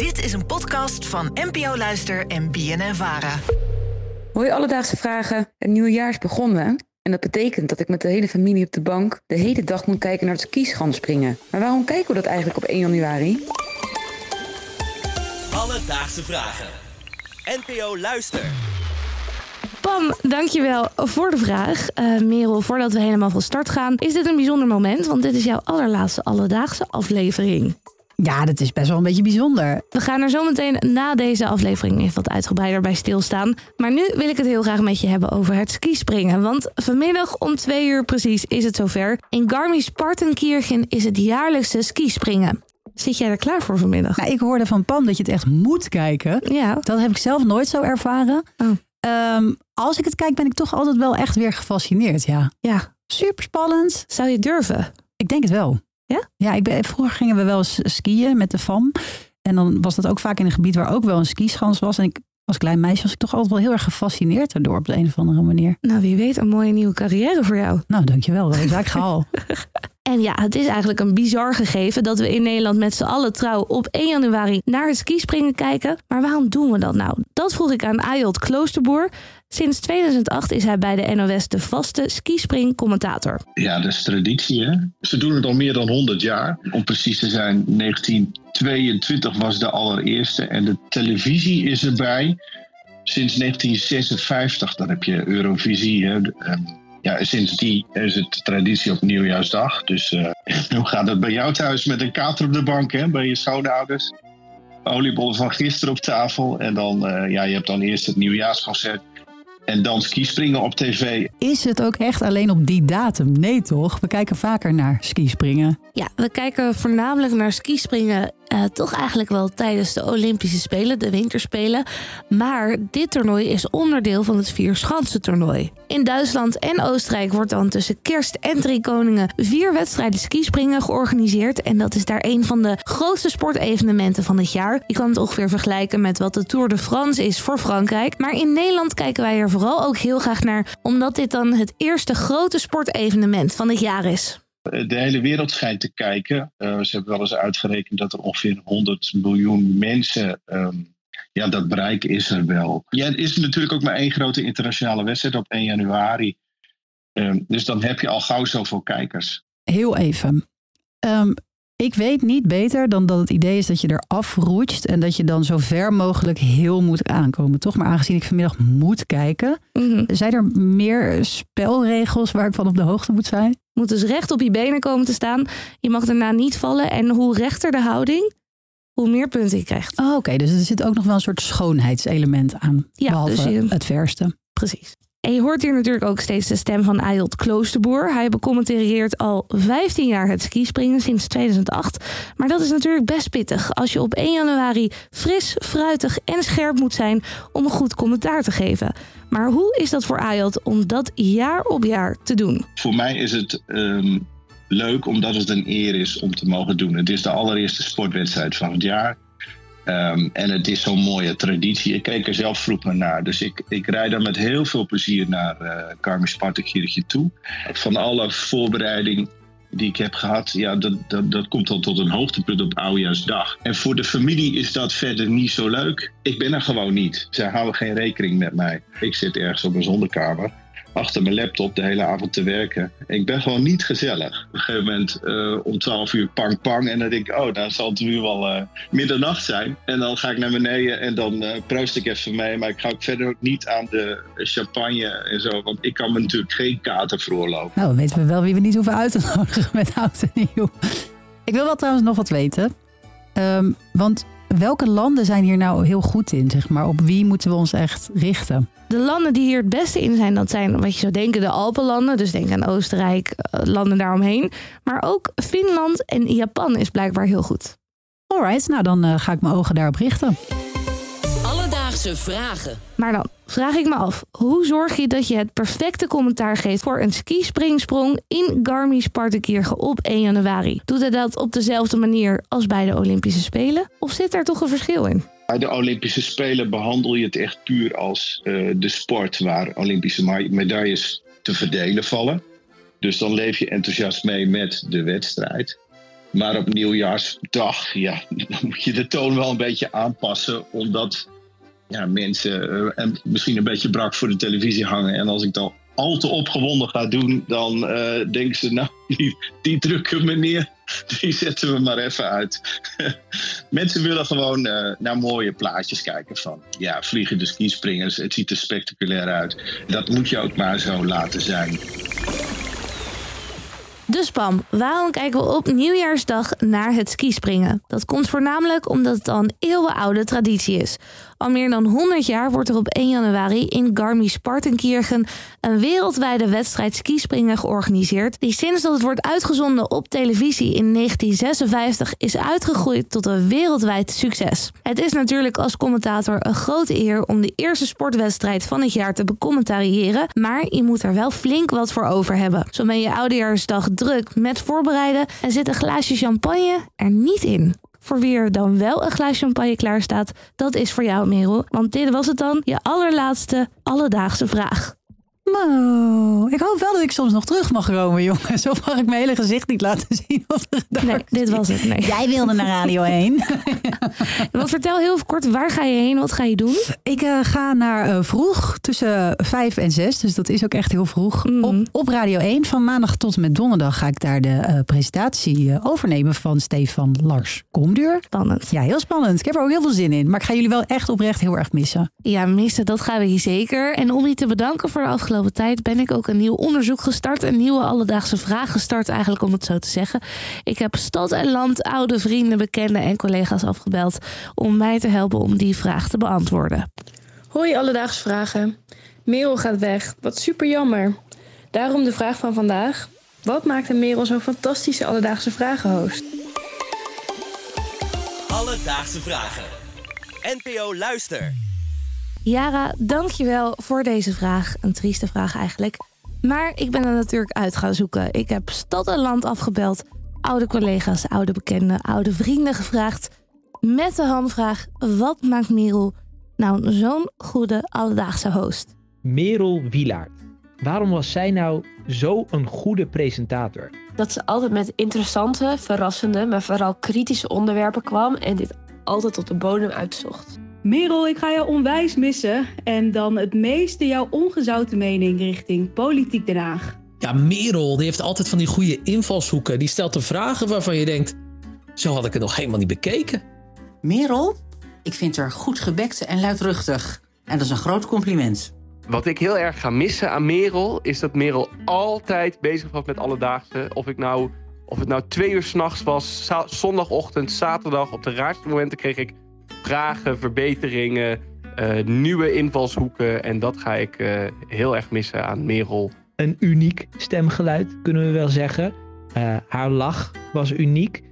Dit is een podcast van NPO Luister en BNN Vara. Hoi Alledaagse Vragen. Het nieuwe jaar is begonnen. En dat betekent dat ik met de hele familie op de bank de hele dag moet kijken naar het skischanspringen. Maar waarom kijken we dat eigenlijk op 1 januari? Alledaagse Vragen. NPO Luister. Pam, dankjewel voor de vraag. Eh Merel, voordat we helemaal van start gaan, is dit een bijzonder moment, want dit is jouw allerlaatste alledaagse aflevering. Ja, dat is best wel een beetje bijzonder. We gaan er zo meteen na deze aflevering even wat uitgebreider bij stilstaan. Maar nu wil ik het heel graag met je hebben over het skispringen. Want vanmiddag om twee uur precies is het zover. In Garmisch-Partenkirchen is het jaarlijkse skispringen. Zit jij er klaar voor vanmiddag? Nou, ik hoorde van Pam dat je het echt moet kijken. Ja. Dat heb ik zelf nooit zo ervaren. Oh. Ehm, als ik het kijk, ben ik toch altijd wel echt weer gefascineerd. Ja, Ja. super spannend. Zou je durven? Ik denk het wel. Ja? Ja, ik ben, vroeger gingen we wel eens skiën met de FAM. En dan was dat ook vaak in een gebied waar ook wel een skischans was. En ik, als klein meisje was ik toch altijd wel heel erg gefascineerd daardoor op de een of andere manier. Nou, wie weet, een mooie nieuwe carrière voor jou. Nou, dankjewel. Dat is eigenlijk gehaal. En ja, het is eigenlijk een bizar gegeven dat we in Nederland met z'n allen trouw op 1 januari naar het skispringen kijken. Maar waarom doen we dat nou? Dat vroeg ik aan Ayot Kloosterboer. Sinds 2008 is hij bij de NOS de vaste skispringcommentator. Ja, dat is traditie, hè? Ze doen het al meer dan 100 jaar. Om precies te zijn, 1922 was de allereerste. En de televisie is erbij sinds 1956. Dan heb je Eurovisie, hè? Ja, sinds die is het traditie op nieuwjaarsdag. Dus eh, hoe gaat het bij jou thuis met een kater op de bank, hè? Bij je schoonouders? Oliebollen van gisteren op tafel. En dan, eh, ja, je hebt dan eerst het nieuwjaarsconcert. En dan skispringen op tv. Is het ook echt alleen op die datum? Nee toch? We kijken vaker naar skispringen. Ja, we kijken voornamelijk naar skispringen. Eh, toch eigenlijk wel tijdens de Olympische Spelen, de Winterspelen. Maar dit toernooi is onderdeel van het Vierschansen-toernooi. In Duitsland en Oostenrijk wordt dan tussen kerst en drie koningen vier wedstrijden skispringen georganiseerd. En dat is daar een van de grootste sportevenementen van het jaar. Je kan het ongeveer vergelijken met wat de Tour de France is voor Frankrijk. Maar in Nederland kijken wij er vooral ook heel graag naar, omdat dit dan het eerste grote sportevenement van het jaar is. De hele wereld schijnt te kijken. Eh, ze hebben wel eens uitgerekend dat er ongeveer 100 miljoen mensen. ehm, ja, dat bereik is er wel. Ja, het is natuurlijk ook maar één grote internationale wedstrijd op 1 januari. Ehm, dus dan heb je al gauw zoveel kijkers. Heel even. Ehm, ik weet niet beter dan dat het idee is dat je er afroetst en dat je dan zo ver mogelijk heel moet aankomen. Toch? Maar aangezien ik vanmiddag moet kijken, Mhm. zijn er meer spelregels waar ik van op de hoogte moet zijn? Moet dus recht op je benen komen te staan. Je mag daarna niet vallen. En hoe rechter de houding, hoe meer punten je krijgt. Oh, Oké, dus er zit ook nog wel een soort schoonheidselement aan. Ja, behalve dus je- het verste. Precies. En je hoort hier natuurlijk ook steeds de stem van Ayot Kloosterboer. Hij becommentarieert al 15 jaar het skispringen sinds 2008. Maar dat is natuurlijk best pittig als je op 1 januari fris, fruitig en scherp moet zijn om een goed commentaar te geven. Maar hoe is dat voor Ayot om dat jaar op jaar te doen? Voor mij is het ehm, leuk omdat het een eer is om te mogen doen. Het is de allereerste sportwedstrijd van het jaar. Ehm, en het is zo'n mooie traditie. Ik keek er zelf vroeger naar. Dus ik, ik rijd daar met heel veel plezier naar uh, Karmisch-Partenkirchen toe. Van alle voorbereiding die ik heb gehad, ja, dat, dat, dat komt dan tot een hoogtepunt op Oudejaarsdag. En voor de familie is dat verder niet zo leuk. Ik ben er gewoon niet. Zij houden geen rekening met mij. Ik zit ergens op een zonnekamer achter mijn laptop de hele avond te werken. Ik ben gewoon niet gezellig. Op een gegeven moment uh, om 12 uur pang pang. En dan denk ik, oh, dan zal het nu wel uh, middernacht zijn. En dan ga ik naar beneden en dan uh, ik even mee. Maar ik ga ook verder ook niet aan de champagne en zo. Want ik kan me natuurlijk geen kater veroorloven. Nou, dan weten we wel wie we niet hoeven uit te nodigen met oud en nieuw. Ik wil wel trouwens nog wat weten. Um, want welke landen zijn hier nou heel goed in? Zeg maar? Op wie moeten we ons echt richten? De landen die hier het beste in zijn, dat zijn wat je zou denken de Alpenlanden. Dus denk aan Oostenrijk, landen daaromheen. Maar ook Finland en Japan is blijkbaar heel goed. Alright, nou dan uh, ga ik mijn ogen daarop richten. Alledaagse vragen. Maar dan vraag ik me af, hoe zorg je dat je het perfecte commentaar geeft voor een skispringsprong in Garmisch-Partenkirchen op 1 januari? Doet hij dat op dezelfde manier als bij de Olympische Spelen? Of zit daar toch een verschil in? Bij de Olympische Spelen behandel je het echt puur als uh, de sport waar Olympische medailles te verdelen vallen. Dus dan leef je enthousiast mee met de wedstrijd. Maar op nieuwjaarsdag, ja, dan moet je de toon wel een beetje aanpassen. Omdat ja, mensen uh, misschien een beetje brak voor de televisie hangen. En als ik dan al te opgewonden ga doen, dan uh, denken ze, nou, die, die drukke meneer, die zetten we maar even uit. Mensen willen gewoon uh, naar mooie plaatjes kijken van, ja, vliegende skispringers, het ziet er spectaculair uit. Dat moet je ook maar zo laten zijn. Dus Pam, waarom kijken we op nieuwjaarsdag naar het skispringen? Dat komt voornamelijk omdat het al een eeuwenoude traditie is. Al meer dan 100 jaar wordt er op 1 januari in Garmisch-Partenkirchen een wereldwijde wedstrijd skispringen georganiseerd, die sinds dat het wordt uitgezonden op televisie in 1956 is uitgegroeid tot een wereldwijd succes. Het is natuurlijk als commentator een grote eer om de eerste sportwedstrijd van het jaar te becommentariëren, maar je moet er wel flink wat voor over hebben. Zo ben je oudejaarsdag druk met voorbereiden en zit een glaasje champagne er niet in. Voor wie er dan wel een glaas champagne klaar staat, dat is voor jou, Merel. Want dit was het dan, je allerlaatste alledaagse vraag. Nou, ik hoop wel dat ik soms nog terug mag komen, jongen. Zo mag ik mijn hele gezicht niet laten zien. De nee, dit was het. Nee. Jij wilde naar Radio 1. Wat vertel heel kort, waar ga je heen? Wat ga je doen? Ik uh, ga naar uh, vroeg, tussen 5 en 6. Dus dat is ook echt heel vroeg. Mm. Op, op, Radio 1. Van maandag tot en met donderdag ga ik daar de uh, presentatie overnemen van Stefan Lars Komduur. Spannend. Ja, heel spannend. Ik heb er ook heel veel zin in. Maar ik ga jullie wel echt oprecht heel erg missen. Ja, missen, dat gaan we hier zeker. En om je te bedanken voor de afgelopen tijd ben ik ook een nieuw onderzoek gestart. Een nieuwe alledaagse vraag gestart, eigenlijk om het zo te zeggen. Ik heb stad en land, oude vrienden, bekenden en collega's afgebeld om mij te helpen om die vraag te beantwoorden. Hoi alledaagse vragen. Merel gaat weg. Wat super jammer. Daarom de vraag van vandaag. Wat maakt een Merel zo'n fantastische alledaagse vragenhost? Alledaagse vragen. NPO Luister. Jara, dankjewel voor deze vraag. Een trieste vraag eigenlijk. Maar ik ben er natuurlijk uit gaan zoeken. Ik heb stad en land afgebeld. Oude collega's, oude bekenden, oude vrienden gevraagd. Met de handvraag: wat maakt Merel nou zo'n goede alledaagse host? Merel Wielaert. Waarom was zij nou zo een goede presentator? Dat ze altijd met interessante, verrassende, maar vooral kritische onderwerpen kwam en dit altijd tot de bodem uitzocht. Merel, ik ga jou onwijs missen. En dan het meeste jouw ongezouten mening richting Politiek Den Haag. Ja, Merel, die heeft altijd van die goede invalshoeken. Die stelt de vragen waarvan je denkt, zo had ik het nog helemaal niet bekeken. Merel, ik vind haar goed gebekt en luidruchtig. En dat is een groot compliment. Wat ik heel erg ga missen aan Merel, is dat Merel altijd bezig was met alledaagse. Of, ik nou, of het nou twee uur s'nachts was, zondagochtend, zaterdag. Op de raarste momenten kreeg ik vragen, verbeteringen, uh, nieuwe invalshoeken. En dat ga ik uh, heel erg missen aan Merel. Een uniek stemgeluid, kunnen we wel zeggen. Uh, haar lach was uniek.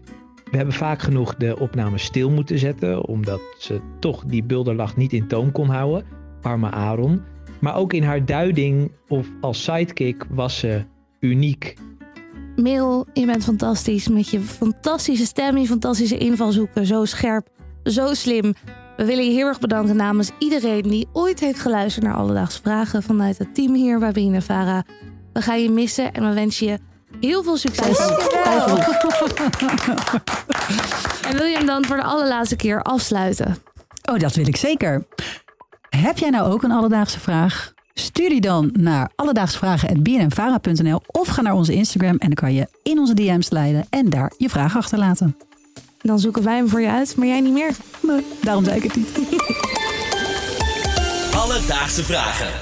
We hebben vaak genoeg de opname stil moeten zetten, omdat ze toch die bulderlach niet in toon kon houden. Arme Aaron. Maar ook in haar duiding of als sidekick was ze uniek. Merel, je bent fantastisch met je fantastische stem, je fantastische invalshoeken, zo scherp zo slim. We willen je heel erg bedanken namens iedereen die ooit heeft geluisterd naar Alledaagse Vragen vanuit het team hier bij Vara. We gaan je missen en we wensen je heel veel succes En wil je hem dan voor de allerlaatste keer afsluiten? Oh, dat wil ik zeker. Heb jij nou ook een alledaagse vraag? Stuur die dan naar alledaagsvragen.bnnvara.nl of ga naar onze Instagram en dan kan je in onze DM's leiden en daar je vraag achterlaten. Dan zoeken wij hem voor je uit, maar jij niet meer. Daarom zei ik het niet. Alledaagse vragen.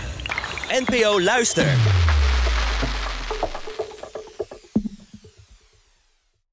NPO Luister.